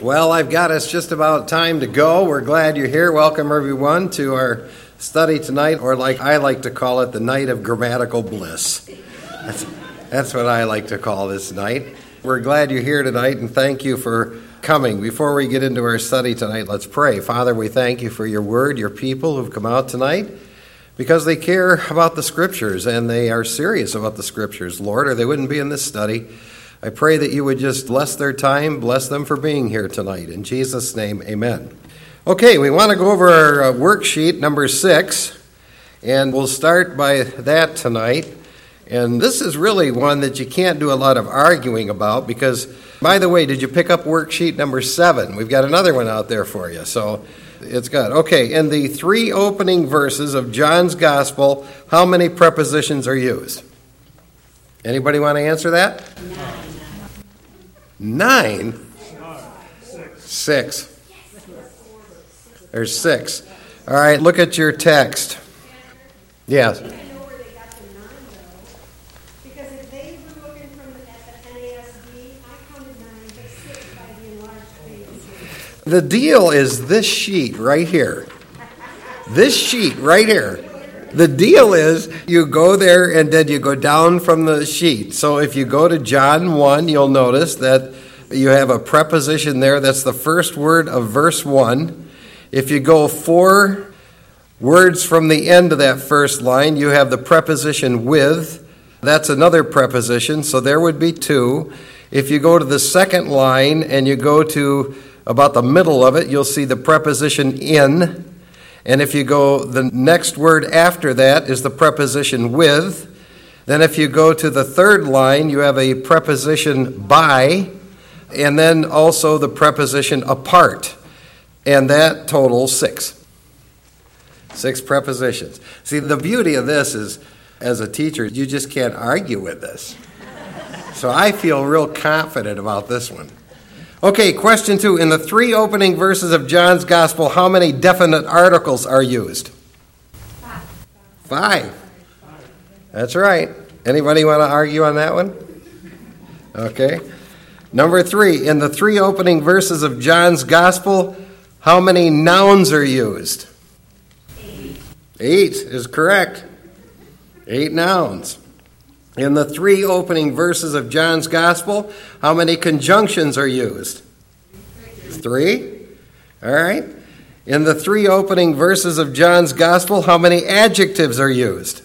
Well, I've got us just about time to go. We're glad you're here. Welcome, everyone, to our study tonight, or like I like to call it, the night of grammatical bliss. That's, that's what I like to call this night. We're glad you're here tonight, and thank you for coming. Before we get into our study tonight, let's pray. Father, we thank you for your word, your people who've come out tonight because they care about the scriptures and they are serious about the scriptures, Lord, or they wouldn't be in this study. I pray that you would just bless their time, bless them for being here tonight. In Jesus' name, amen. Okay, we want to go over our uh, worksheet number six, and we'll start by that tonight. And this is really one that you can't do a lot of arguing about because, by the way, did you pick up worksheet number seven? We've got another one out there for you. So it's good. Okay, in the three opening verses of John's Gospel, how many prepositions are used? Anybody want to answer that? Nine? Six. There's six. All right, look at your text. Yes. The deal is this sheet right here. This sheet right here. The deal is you go there and then you go down from the sheet. So if you go to John 1, you'll notice that you have a preposition there. That's the first word of verse 1. If you go four words from the end of that first line, you have the preposition with. That's another preposition, so there would be two. If you go to the second line and you go to about the middle of it, you'll see the preposition in. And if you go, the next word after that is the preposition with. Then if you go to the third line, you have a preposition by, and then also the preposition apart. And that totals six. Six prepositions. See, the beauty of this is, as a teacher, you just can't argue with this. So I feel real confident about this one. Okay, question two. In the three opening verses of John's Gospel, how many definite articles are used? Five. Five. That's right. Anybody want to argue on that one? Okay. Number three. In the three opening verses of John's Gospel, how many nouns are used? Eight. Eight is correct. Eight nouns. In the three opening verses of John's Gospel, how many conjunctions are used? Three. All right. In the three opening verses of John's Gospel, how many adjectives are used?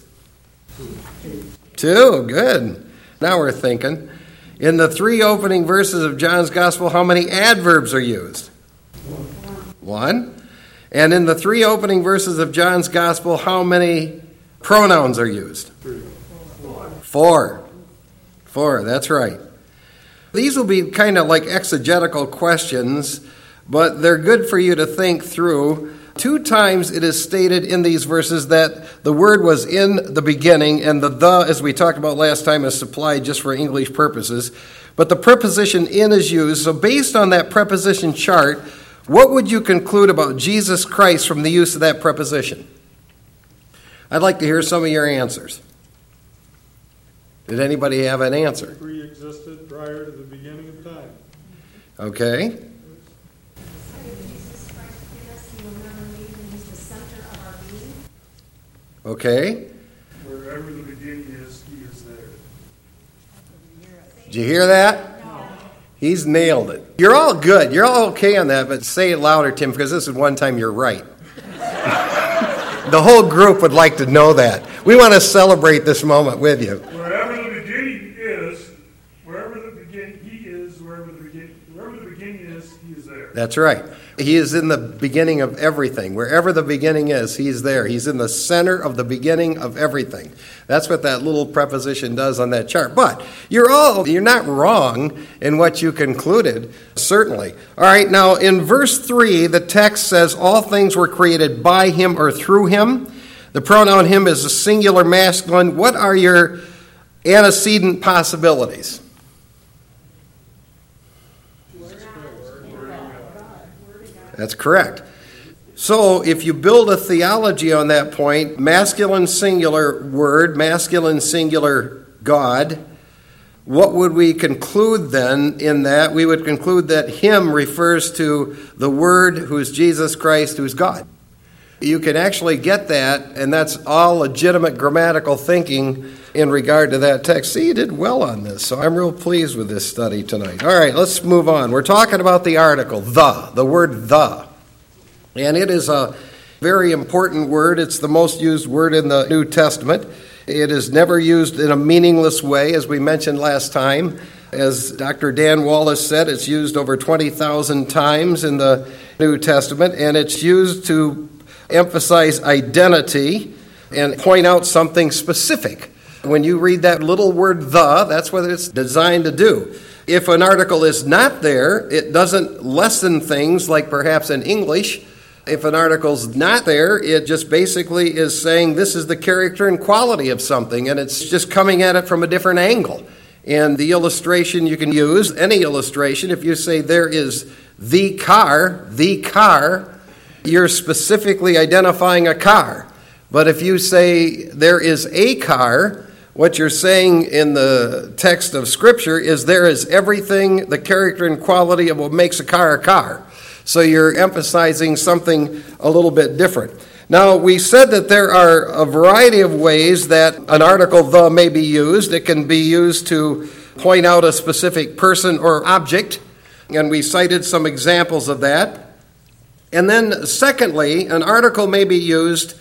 Two. Good. Now we're thinking. In the three opening verses of John's Gospel, how many adverbs are used? One. And in the three opening verses of John's Gospel, how many pronouns are used? Four. Four, that's right. These will be kind of like exegetical questions, but they're good for you to think through. Two times it is stated in these verses that the word was in the beginning, and the the, as we talked about last time, is supplied just for English purposes. But the preposition in is used. So, based on that preposition chart, what would you conclude about Jesus Christ from the use of that preposition? I'd like to hear some of your answers. Did anybody have an answer? Pre existed prior to the beginning of time. Okay. Okay. Wherever the beginning is, he is there. Did you hear that? No. He's nailed it. You're all good. You're all okay on that, but say it louder, Tim, because this is one time you're right. the whole group would like to know that. We want to celebrate this moment with you. That's right. He is in the beginning of everything. Wherever the beginning is, he's there. He's in the center of the beginning of everything. That's what that little preposition does on that chart. But you're all you're not wrong in what you concluded, certainly. All right, now in verse 3, the text says all things were created by him or through him. The pronoun him is a singular masculine. What are your antecedent possibilities? That's correct. So, if you build a theology on that point, masculine singular word, masculine singular God, what would we conclude then in that? We would conclude that Him refers to the Word, who's Jesus Christ, who's God. You can actually get that, and that's all legitimate grammatical thinking in regard to that text. See, you did well on this, so I'm real pleased with this study tonight. All right, let's move on. We're talking about the article, the, the word the. And it is a very important word. It's the most used word in the New Testament. It is never used in a meaningless way, as we mentioned last time. As Dr. Dan Wallace said, it's used over 20,000 times in the New Testament, and it's used to emphasize identity and point out something specific. When you read that little word the, that's what it's designed to do. If an article is not there, it doesn't lessen things like perhaps in English. If an article's not there, it just basically is saying this is the character and quality of something, and it's just coming at it from a different angle. And the illustration you can use, any illustration, if you say there is the car, the car, you're specifically identifying a car. But if you say there is a car, what you're saying in the text of Scripture is there is everything, the character and quality of what makes a car a car. So you're emphasizing something a little bit different. Now, we said that there are a variety of ways that an article the may be used. It can be used to point out a specific person or object, and we cited some examples of that. And then, secondly, an article may be used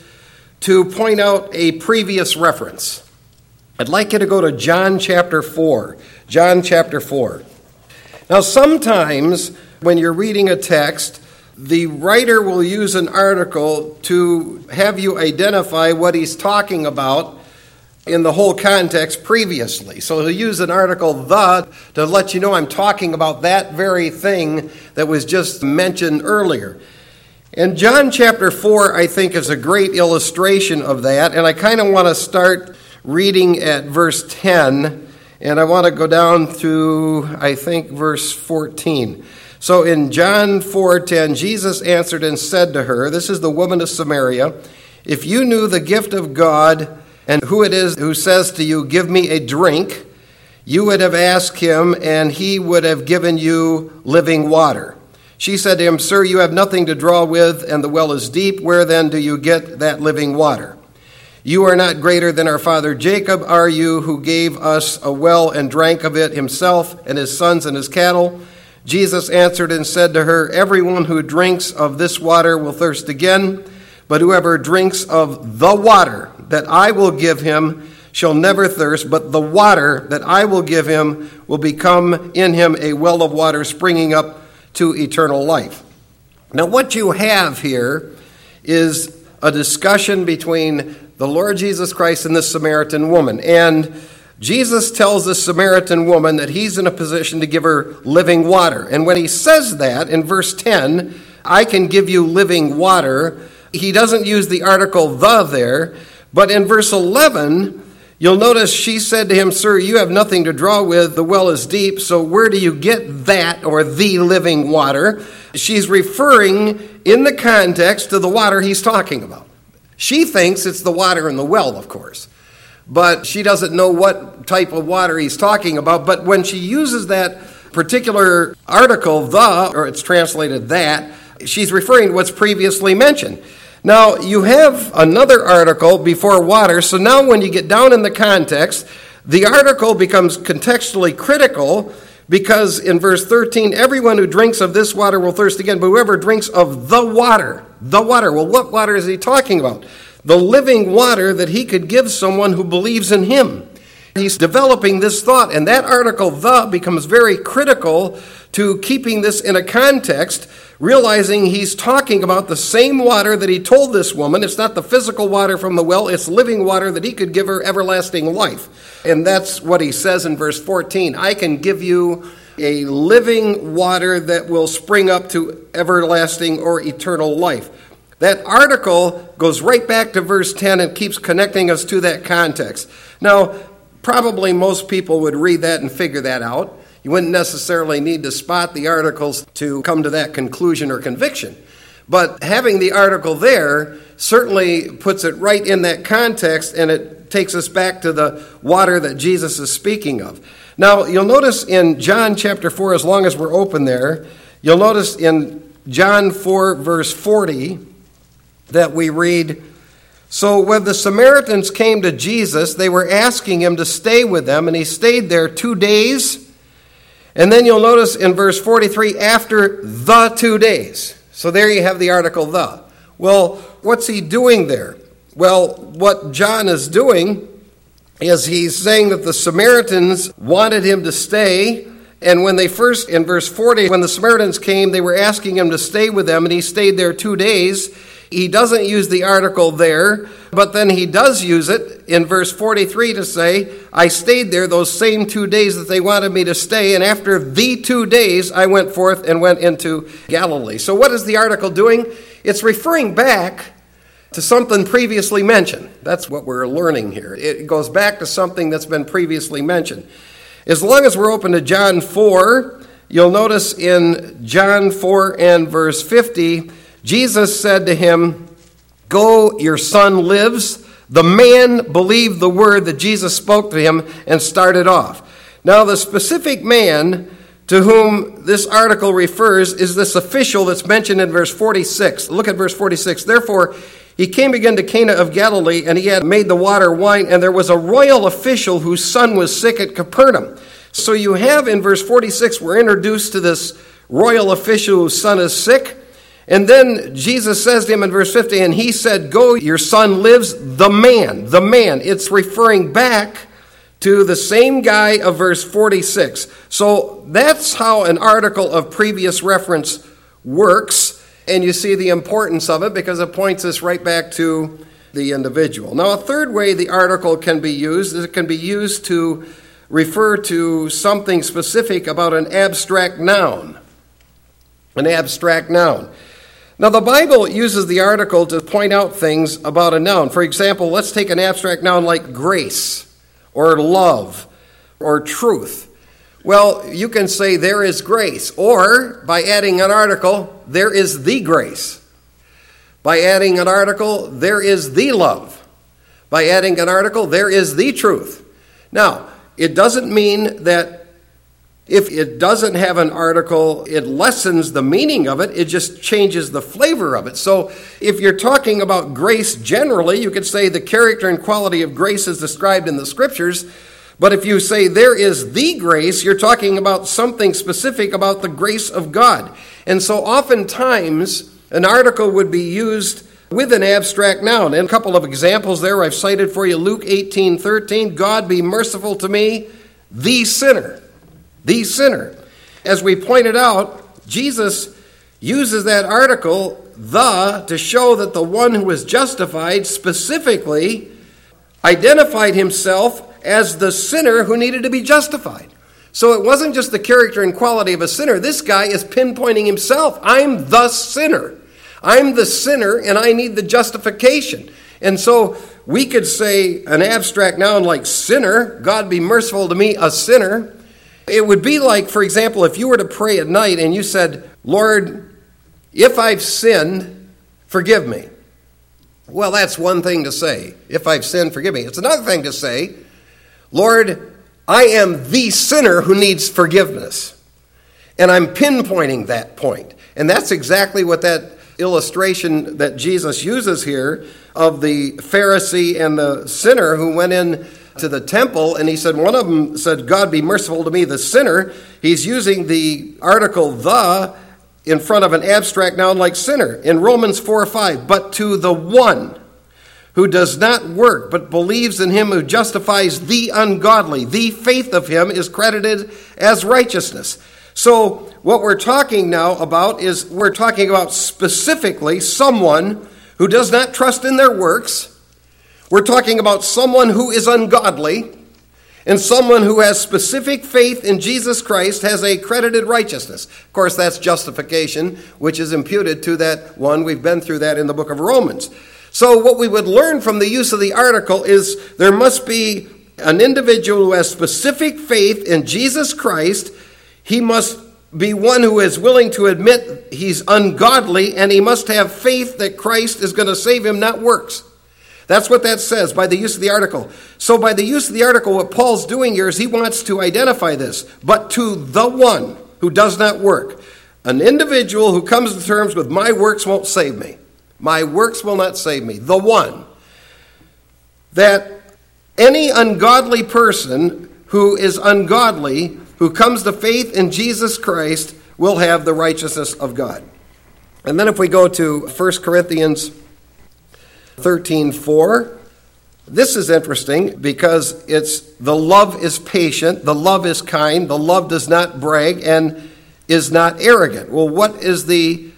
to point out a previous reference. I'd like you to go to John chapter 4. John chapter 4. Now, sometimes when you're reading a text, the writer will use an article to have you identify what he's talking about in the whole context previously. So he'll use an article, the, to let you know I'm talking about that very thing that was just mentioned earlier. And John chapter 4, I think, is a great illustration of that. And I kind of want to start reading at verse 10, and I want to go down through, I think, verse 14. So in John 4:10, Jesus answered and said to her, This is the woman of Samaria, if you knew the gift of God and who it is who says to you, Give me a drink, you would have asked him, and he would have given you living water. She said to him, Sir, you have nothing to draw with, and the well is deep. Where then do you get that living water? You are not greater than our father Jacob, are you, who gave us a well and drank of it himself and his sons and his cattle? Jesus answered and said to her, Everyone who drinks of this water will thirst again, but whoever drinks of the water that I will give him shall never thirst, but the water that I will give him will become in him a well of water springing up to eternal life. Now, what you have here is a discussion between the Lord Jesus Christ and the Samaritan woman. And Jesus tells the Samaritan woman that he's in a position to give her living water. And when he says that in verse 10, I can give you living water, he doesn't use the article the there. But in verse 11, you'll notice she said to him, Sir, you have nothing to draw with. The well is deep. So where do you get that or the living water? She's referring in the context to the water he's talking about. She thinks it's the water in the well, of course, but she doesn't know what type of water he's talking about. But when she uses that particular article, the, or it's translated that, she's referring to what's previously mentioned. Now, you have another article before water, so now when you get down in the context, the article becomes contextually critical because in verse 13, everyone who drinks of this water will thirst again, but whoever drinks of the water, the water, well, what water is he talking about? The living water that he could give someone who believes in him. He's developing this thought, and that article, the, becomes very critical to keeping this in a context, realizing he's talking about the same water that he told this woman. It's not the physical water from the well, it's living water that he could give her everlasting life. And that's what he says in verse 14 I can give you a living water that will spring up to everlasting or eternal life. That article goes right back to verse 10 and keeps connecting us to that context. Now, probably most people would read that and figure that out. You wouldn't necessarily need to spot the articles to come to that conclusion or conviction. But having the article there certainly puts it right in that context and it takes us back to the water that Jesus is speaking of. Now, you'll notice in John chapter 4, as long as we're open there, you'll notice in John 4, verse 40, that we read, So when the Samaritans came to Jesus, they were asking him to stay with them, and he stayed there two days. And then you'll notice in verse 43, after the two days. So there you have the article the. Well, what's he doing there? Well, what John is doing is he's saying that the Samaritans wanted him to stay. And when they first, in verse 40, when the Samaritans came, they were asking him to stay with them, and he stayed there two days. He doesn't use the article there, but then he does use it in verse 43 to say, I stayed there those same two days that they wanted me to stay, and after the two days I went forth and went into Galilee. So, what is the article doing? It's referring back to something previously mentioned. That's what we're learning here. It goes back to something that's been previously mentioned. As long as we're open to John 4, you'll notice in John 4 and verse 50, Jesus said to him, Go, your son lives. The man believed the word that Jesus spoke to him and started off. Now, the specific man to whom this article refers is this official that's mentioned in verse 46. Look at verse 46. Therefore, he came again to Cana of Galilee, and he had made the water wine, and there was a royal official whose son was sick at Capernaum. So you have in verse 46, we're introduced to this royal official whose son is sick. And then Jesus says to him in verse 50, and he said, Go, your son lives, the man, the man. It's referring back to the same guy of verse 46. So that's how an article of previous reference works. And you see the importance of it because it points us right back to the individual. Now, a third way the article can be used is it can be used to refer to something specific about an abstract noun. An abstract noun. Now, the Bible uses the article to point out things about a noun. For example, let's take an abstract noun like grace, or love, or truth. Well, you can say there is grace, or by adding an article, there is the grace. By adding an article, there is the love. By adding an article, there is the truth. Now, it doesn't mean that if it doesn't have an article, it lessens the meaning of it, it just changes the flavor of it. So, if you're talking about grace generally, you could say the character and quality of grace is described in the scriptures. But if you say there is the grace, you're talking about something specific about the grace of God. And so oftentimes, an article would be used with an abstract noun. And a couple of examples there I've cited for you Luke 18 13, God be merciful to me, the sinner. The sinner. As we pointed out, Jesus uses that article, the, to show that the one who was justified specifically identified himself as the sinner who needed to be justified. So it wasn't just the character and quality of a sinner. This guy is pinpointing himself. I'm the sinner. I'm the sinner and I need the justification. And so we could say an abstract noun like sinner, God be merciful to me, a sinner. It would be like, for example, if you were to pray at night and you said, Lord, if I've sinned, forgive me. Well, that's one thing to say. If I've sinned, forgive me. It's another thing to say, Lord, I am the sinner who needs forgiveness. And I'm pinpointing that point. And that's exactly what that illustration that Jesus uses here of the Pharisee and the sinner who went in to the temple and he said one of them said God be merciful to me the sinner he's using the article the in front of an abstract noun like sinner in Romans 4 5 but to the one who does not work, but believes in him who justifies the ungodly. The faith of him is credited as righteousness. So, what we're talking now about is we're talking about specifically someone who does not trust in their works. We're talking about someone who is ungodly. And someone who has specific faith in Jesus Christ has a credited righteousness. Of course, that's justification, which is imputed to that one. We've been through that in the book of Romans. So, what we would learn from the use of the article is there must be an individual who has specific faith in Jesus Christ. He must be one who is willing to admit he's ungodly, and he must have faith that Christ is going to save him, not works. That's what that says by the use of the article. So, by the use of the article, what Paul's doing here is he wants to identify this, but to the one who does not work. An individual who comes to terms with my works won't save me. My works will not save me. The one. That any ungodly person who is ungodly, who comes to faith in Jesus Christ, will have the righteousness of God. And then if we go to 1 Corinthians 13 4, this is interesting because it's the love is patient, the love is kind, the love does not brag, and is not arrogant. Well, what is the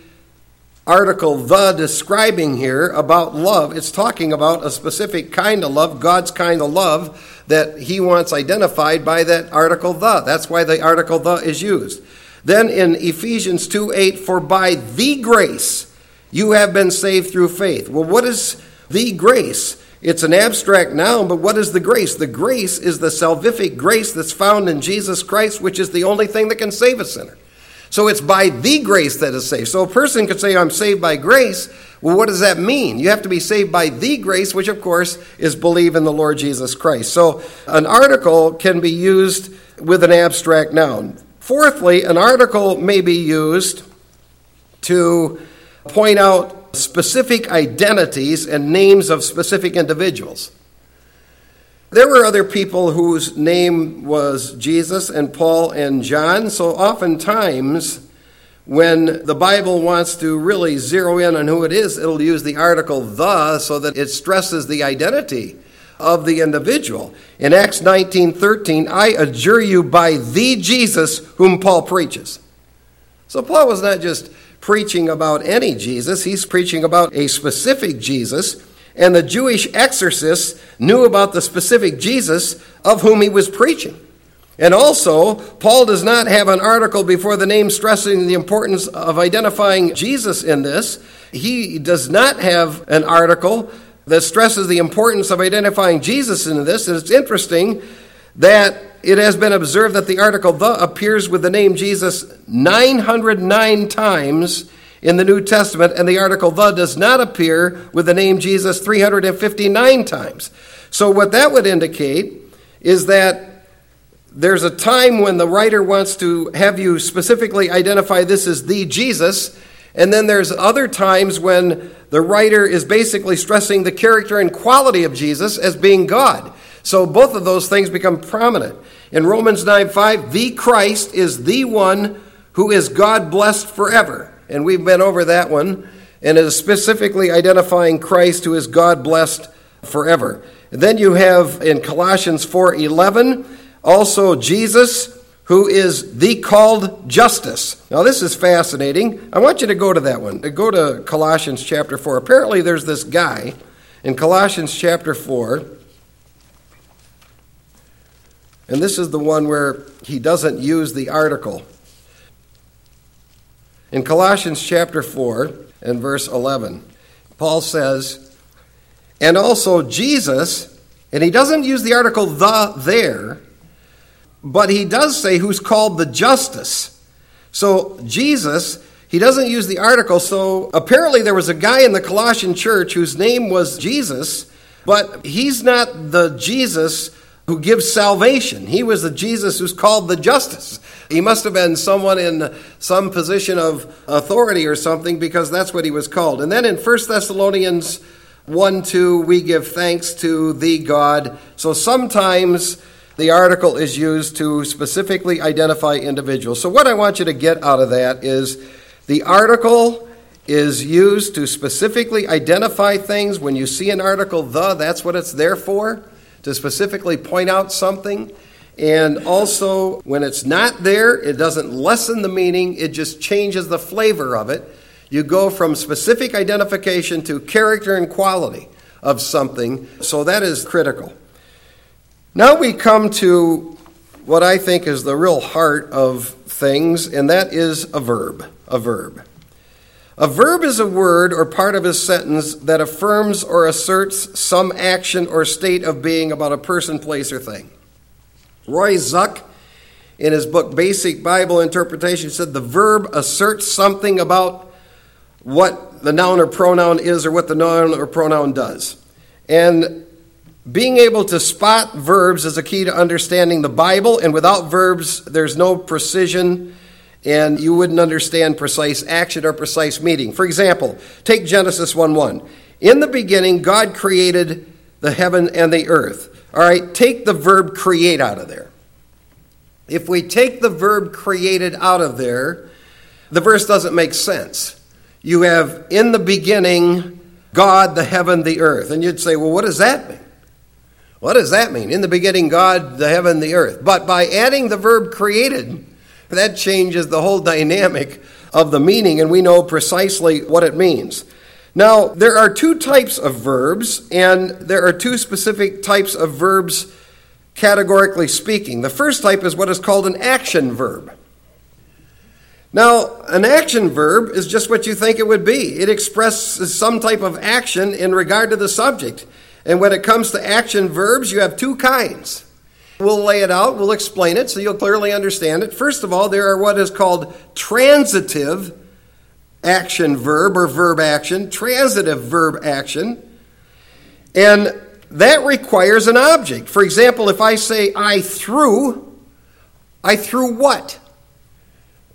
article the describing here about love? It's talking about a specific kind of love, God's kind of love that he wants identified by that article the. That's why the article the is used. Then in Ephesians 2 8, for by the grace you have been saved through faith. Well, what is the grace? It's an abstract noun, but what is the grace? The grace is the salvific grace that's found in Jesus Christ, which is the only thing that can save a sinner. So it's by the grace that is saved. So a person could say, I'm saved by grace. Well, what does that mean? You have to be saved by the grace, which of course is believe in the Lord Jesus Christ. So an article can be used with an abstract noun. Fourthly, an article may be used to point out specific identities and names of specific individuals. There were other people whose name was Jesus and Paul and John, so oftentimes when the Bible wants to really zero in on who it is, it'll use the article the so that it stresses the identity of the individual. In Acts 19:13, I adjure you by the Jesus whom Paul preaches. So Paul was not just preaching about any Jesus, he's preaching about a specific Jesus and the Jewish exorcists knew about the specific Jesus of whom he was preaching. And also, Paul does not have an article before the name stressing the importance of identifying Jesus in this. He does not have an article that stresses the importance of identifying Jesus in this. And it's interesting that it has been observed that the article the appears with the name Jesus 909 times in the New Testament, and the article the does not appear with the name Jesus 359 times. So, what that would indicate is that there's a time when the writer wants to have you specifically identify this as the Jesus, and then there's other times when the writer is basically stressing the character and quality of Jesus as being God. So both of those things become prominent. In Romans 9 5, the Christ is the one who is God blessed forever and we've been over that one, and it is specifically identifying Christ who is God blessed forever. And then you have in Colossians 4:11 also Jesus who is the called Justus. Now this is fascinating. I want you to go to that one. Go to Colossians chapter 4. Apparently there's this guy in Colossians chapter 4 and this is the one where he doesn't use the article. In Colossians chapter 4 and verse 11, Paul says, and also Jesus, and he doesn't use the article the there, but he does say who's called the Justus. So Jesus, he doesn't use the article. So apparently there was a guy in the Colossian church whose name was Jesus, but he's not the Jesus who gives salvation. He was the Jesus who's called the Justus. He must have been someone in some position of authority or something because that's what he was called. And then in 1 Thessalonians 1 2, we give thanks to the God. So sometimes the article is used to specifically identify individuals. So what I want you to get out of that is the article is used to specifically identify things. When you see an article, the, that's what it's there for to specifically point out something. And also, when it's not there, it doesn't lessen the meaning, it just changes the flavor of it. You go from specific identification to character and quality of something, so that is critical. Now we come to what I think is the real heart of things, and that is a verb. A verb. A verb is a word or part of a sentence that affirms or asserts some action or state of being about a person, place, or thing. Roy Zuck, in his book Basic Bible Interpretation, said the verb asserts something about what the noun or pronoun is or what the noun or pronoun does. And being able to spot verbs is a key to understanding the Bible, and without verbs, there's no precision, and you wouldn't understand precise action or precise meaning. For example, take Genesis 1 1. In the beginning, God created the heaven and the earth. All right, take the verb create out of there. If we take the verb created out of there, the verse doesn't make sense. You have in the beginning God, the heaven, the earth. And you'd say, well, what does that mean? What does that mean? In the beginning, God, the heaven, the earth. But by adding the verb created, that changes the whole dynamic of the meaning, and we know precisely what it means. Now, there are two types of verbs, and there are two specific types of verbs categorically speaking. The first type is what is called an action verb. Now, an action verb is just what you think it would be. It expresses some type of action in regard to the subject. And when it comes to action verbs, you have two kinds. We'll lay it out, we'll explain it so you'll clearly understand it. First of all, there are what is called transitive action verb or verb action, transitive verb action. And that requires an object. For example, if I say I threw, I threw what?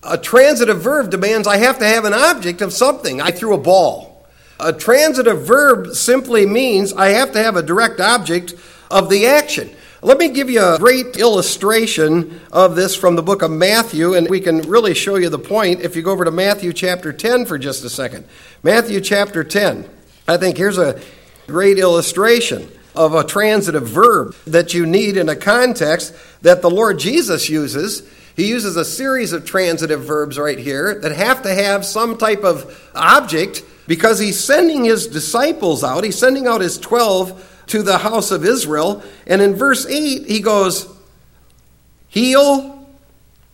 A transitive verb demands I have to have an object of something. I threw a ball. A transitive verb simply means I have to have a direct object of the action. Let me give you a great illustration of this from the book of Matthew, and we can really show you the point if you go over to Matthew chapter 10 for just a second. Matthew chapter 10. I think here's a great illustration of a transitive verb that you need in a context that the Lord Jesus uses he uses a series of transitive verbs right here that have to have some type of object because he's sending his disciples out. He's sending out his 12 to the house of Israel. And in verse 8, he goes, Heal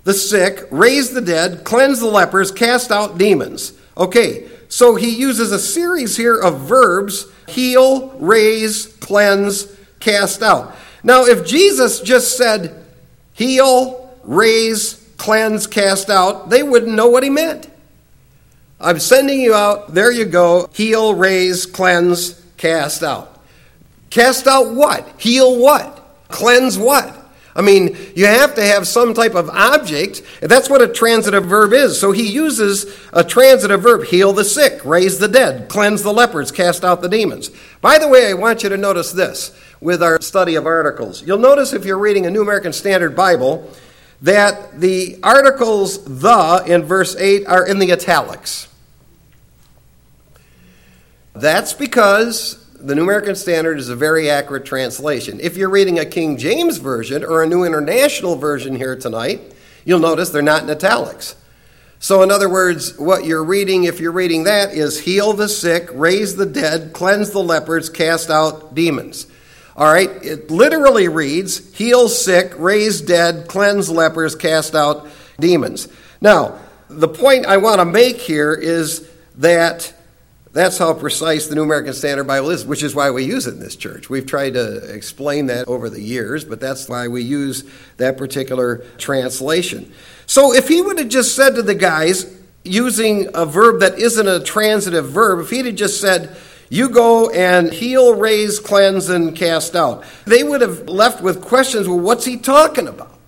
the sick, raise the dead, cleanse the lepers, cast out demons. Okay, so he uses a series here of verbs heal, raise, cleanse, cast out. Now, if Jesus just said heal, raise, cleanse, cast out, they wouldn't know what he meant. I'm sending you out. There you go. Heal, raise, cleanse, cast out. Cast out what? Heal what? Cleanse what? I mean, you have to have some type of object. That's what a transitive verb is. So he uses a transitive verb heal the sick, raise the dead, cleanse the lepers, cast out the demons. By the way, I want you to notice this with our study of articles. You'll notice if you're reading a New American Standard Bible that the articles the in verse 8 are in the italics. That's because the New American Standard is a very accurate translation. If you're reading a King James Version or a New International Version here tonight, you'll notice they're not in italics. So, in other words, what you're reading, if you're reading that, is heal the sick, raise the dead, cleanse the lepers, cast out demons. All right, it literally reads heal sick, raise dead, cleanse lepers, cast out demons. Now, the point I want to make here is that that's how precise the New American Standard Bible is, which is why we use it in this church. We've tried to explain that over the years, but that's why we use that particular translation. So if he would have just said to the guys, using a verb that isn't a transitive verb, if he'd have just said, you go and heal, raise, cleanse, and cast out. They would have left with questions well, what's he talking about?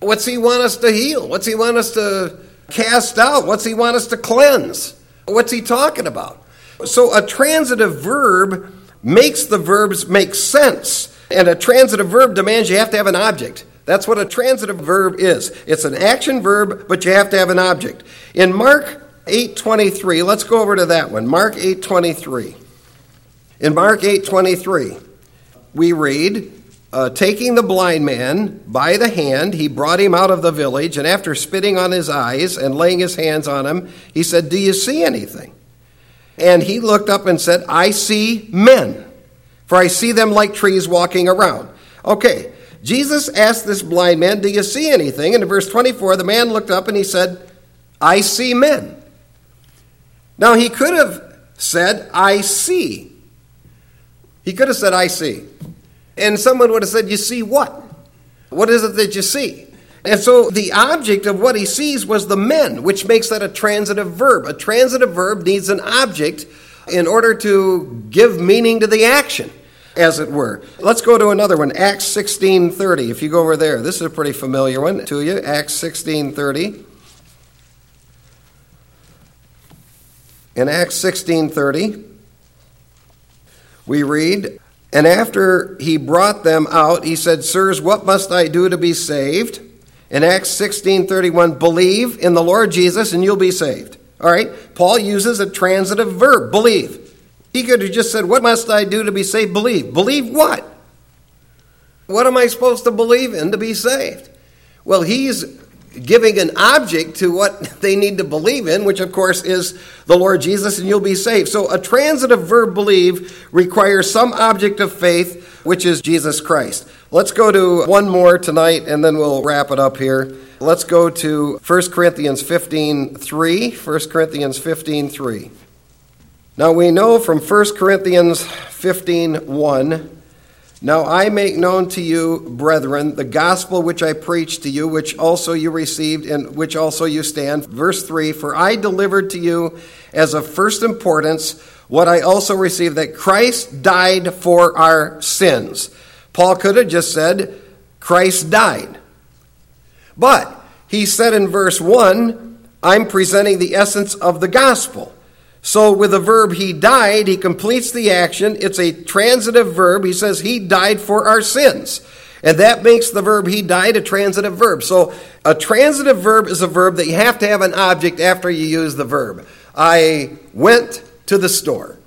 What's he want us to heal? What's he want us to cast out? What's he want us to cleanse? What's he talking about? So a transitive verb makes the verbs make sense. And a transitive verb demands you have to have an object. That's what a transitive verb is. It's an action verb, but you have to have an object. In Mark 8:23. Let's go over to that one. Mark 8:23. In Mark 8:23, we read, uh, taking the blind man by the hand, he brought him out of the village, and after spitting on his eyes and laying his hands on him, he said, "Do you see anything?" And he looked up and said, "I see men, for I see them like trees walking around." Okay, Jesus asked this blind man, "Do you see anything?" And in verse 24, the man looked up and he said, "I see men." Now, he could have said, I see. He could have said, I see. And someone would have said, You see what? What is it that you see? And so the object of what he sees was the men, which makes that a transitive verb. A transitive verb needs an object in order to give meaning to the action, as it were. Let's go to another one, Acts 16:30. If you go over there, this is a pretty familiar one to you, Acts 16:30. In Acts 16:30, we read, "And after he brought them out, he said, "Sirs, what must I do to be saved?" In Acts 16:31, "Believe in the Lord Jesus and you'll be saved." All right? Paul uses a transitive verb, believe. He could have just said, What must I do to be saved? Believe. Believe what? What am I supposed to believe in to be saved? Well, he's giving an object to what they need to believe in, which of course is the Lord Jesus, and you'll be saved. So a transitive verb believe requires some object of faith, which is Jesus Christ. Let's go to one more tonight, and then we'll wrap it up here. Let's go to 1 Corinthians 15 3. 1 Corinthians 15 3. Now we know from 1 Corinthians 15 1. Now I make known to you, brethren, the gospel which I preached to you, which also you received, and which also you stand. Verse 3 For I delivered to you as of first importance what I also received, that Christ died for our sins. Paul could have just said, Christ died. But he said in verse 1, I'm presenting the essence of the gospel. So, with the verb he died, he completes the action. It's a transitive verb. He says he died for our sins. And that makes the verb he died a transitive verb. So, a transitive verb is a verb that you have to have an object after you use the verb. I went to the store.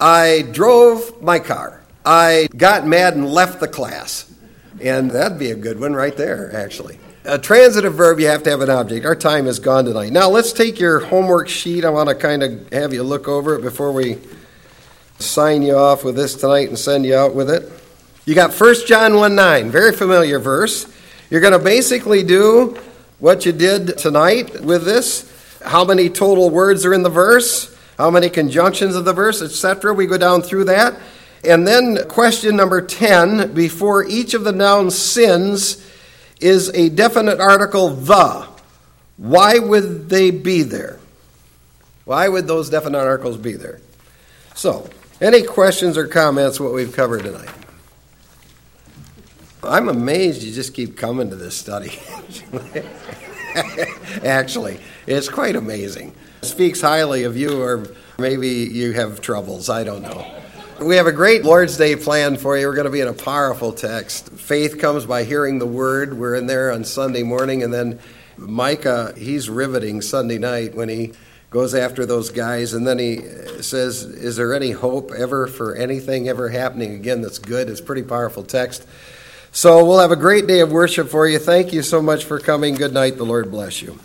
I drove my car. I got mad and left the class. And that'd be a good one right there, actually. A transitive verb, you have to have an object. Our time is gone tonight. Now, let's take your homework sheet. I want to kind of have you look over it before we sign you off with this tonight and send you out with it. You got 1 John 1 9, very familiar verse. You're going to basically do what you did tonight with this. How many total words are in the verse? How many conjunctions of the verse, etc. We go down through that. And then question number 10 before each of the nouns sins, is a definite article, the. Why would they be there? Why would those definite articles be there? So, any questions or comments what we've covered tonight? I'm amazed you just keep coming to this study. Actually, it's quite amazing. It speaks highly of you, or maybe you have troubles. I don't know. We have a great Lord's Day planned for you. We're going to be in a powerful text. Faith comes by hearing the word. We're in there on Sunday morning, and then Micah, he's riveting Sunday night when he goes after those guys, and then he says, Is there any hope ever for anything ever happening again that's good? It's pretty powerful text. So we'll have a great day of worship for you. Thank you so much for coming. Good night. The Lord bless you.